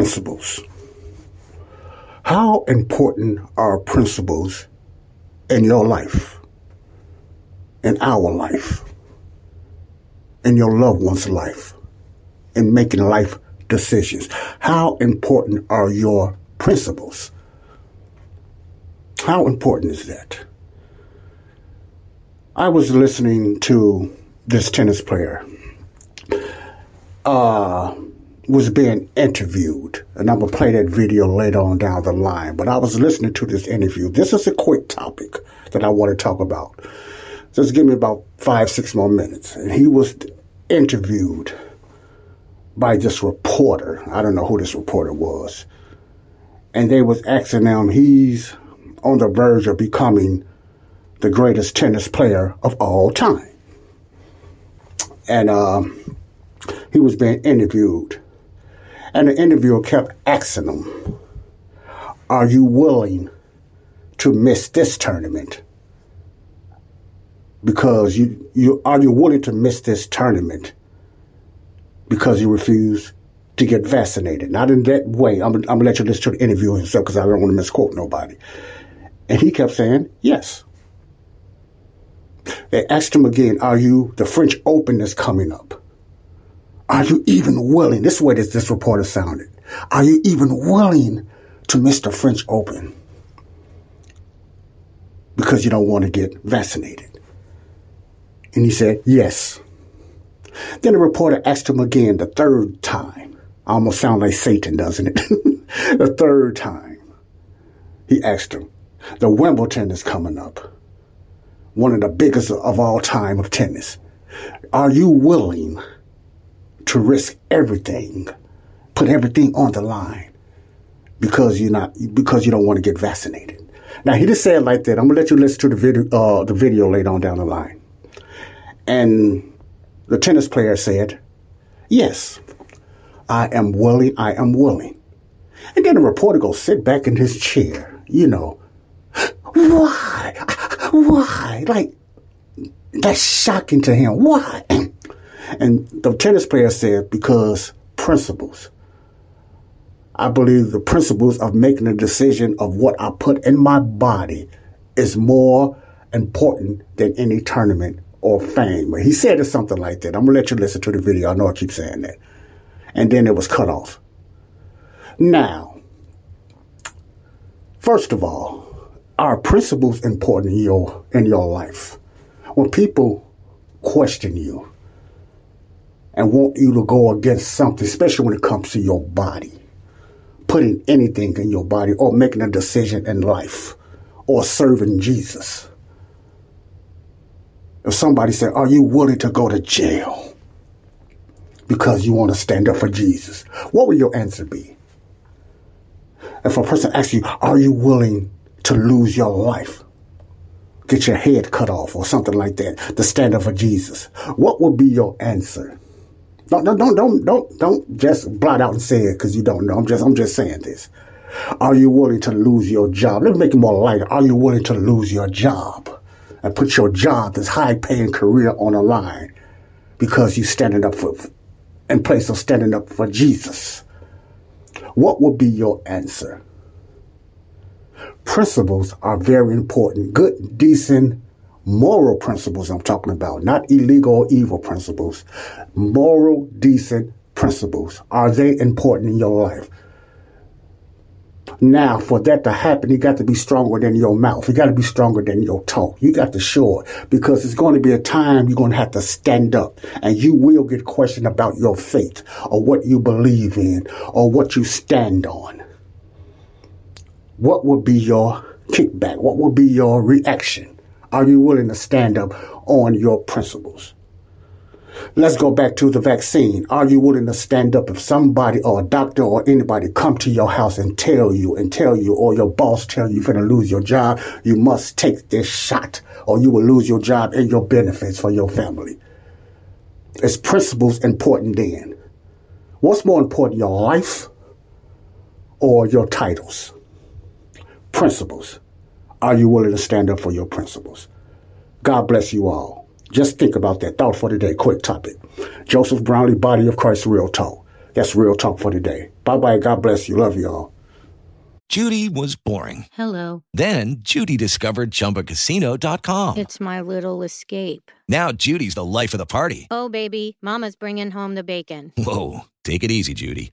Principles. How important are principles in your life, in our life, in your loved one's life, in making life decisions? How important are your principles? How important is that? I was listening to this tennis player. Uh, was being interviewed, and I'm gonna play that video later on down the line. But I was listening to this interview. This is a quick topic that I want to talk about. Just give me about five, six more minutes. And he was interviewed by this reporter. I don't know who this reporter was, and they was asking him. He's on the verge of becoming the greatest tennis player of all time, and um, he was being interviewed and the interviewer kept asking him, Are you willing to miss this tournament? Because you, you are you willing to miss this tournament because you refuse to get vaccinated? Not in that way. I'm, I'm gonna let you listen to the interview himself because I don't want to misquote nobody. And he kept saying, Yes. They asked him again, Are you the French Open is coming up? Are you even willing? This is what this, this reporter sounded. Are you even willing to miss the French Open because you don't want to get vaccinated? And he said, yes. Then the reporter asked him again the third time. Almost sound like Satan, doesn't it? the third time. He asked him, the Wimbledon is coming up. One of the biggest of all time of tennis. Are you willing to risk everything, put everything on the line because you're not because you don't want to get vaccinated. Now he just said like that. I'm gonna let you listen to the video uh, the video later on down the line. And the tennis player said, "Yes, I am willing. I am willing." And then the reporter goes sit back in his chair. You know, why? Why? Like that's shocking to him. Why? And the tennis player said, because principles. I believe the principles of making a decision of what I put in my body is more important than any tournament or fame. He said it something like that. I'm gonna let you listen to the video. I know I keep saying that. And then it was cut off. Now, first of all, are principles important in your in your life? When people question you, and want you to go against something, especially when it comes to your body. Putting anything in your body or making a decision in life or serving Jesus. If somebody said, Are you willing to go to jail because you want to stand up for Jesus? What would your answer be? If a person asks you, Are you willing to lose your life? Get your head cut off or something like that to stand up for Jesus? What would be your answer? Don't don't don't don't don't just blot out and say it because you don't know. I'm just I'm just saying this. Are you willing to lose your job? Let me make it more lighter. Are you willing to lose your job and put your job, this high paying career on the line because you standing up for in place of standing up for Jesus? What would be your answer? Principles are very important. Good, decent, moral principles I'm talking about, not illegal or evil principles. Moral, decent principles. Are they important in your life? Now, for that to happen, you got to be stronger than your mouth. You got to be stronger than your talk. You got to show it because it's going to be a time you're going to have to stand up and you will get questioned about your faith or what you believe in or what you stand on. What would be your kickback? What would be your reaction? Are you willing to stand up on your principles? Let's go back to the vaccine. Are you willing to stand up if somebody or a doctor or anybody come to your house and tell you and tell you or your boss tell you you're going to lose your job, you must take this shot or you will lose your job and your benefits for your family. Is principles important then? What's more important, your life or your titles? Principles. Are you willing to stand up for your principles? God bless you all. Just think about that thought for today. Quick topic. Joseph Brownlee, Body of Christ, Real Talk. That's Real Talk for today. Bye bye. God bless you. Love you all. Judy was boring. Hello. Then Judy discovered ChumbaCasino.com. It's my little escape. Now Judy's the life of the party. Oh, baby, Mama's bringing home the bacon. Whoa, take it easy, Judy.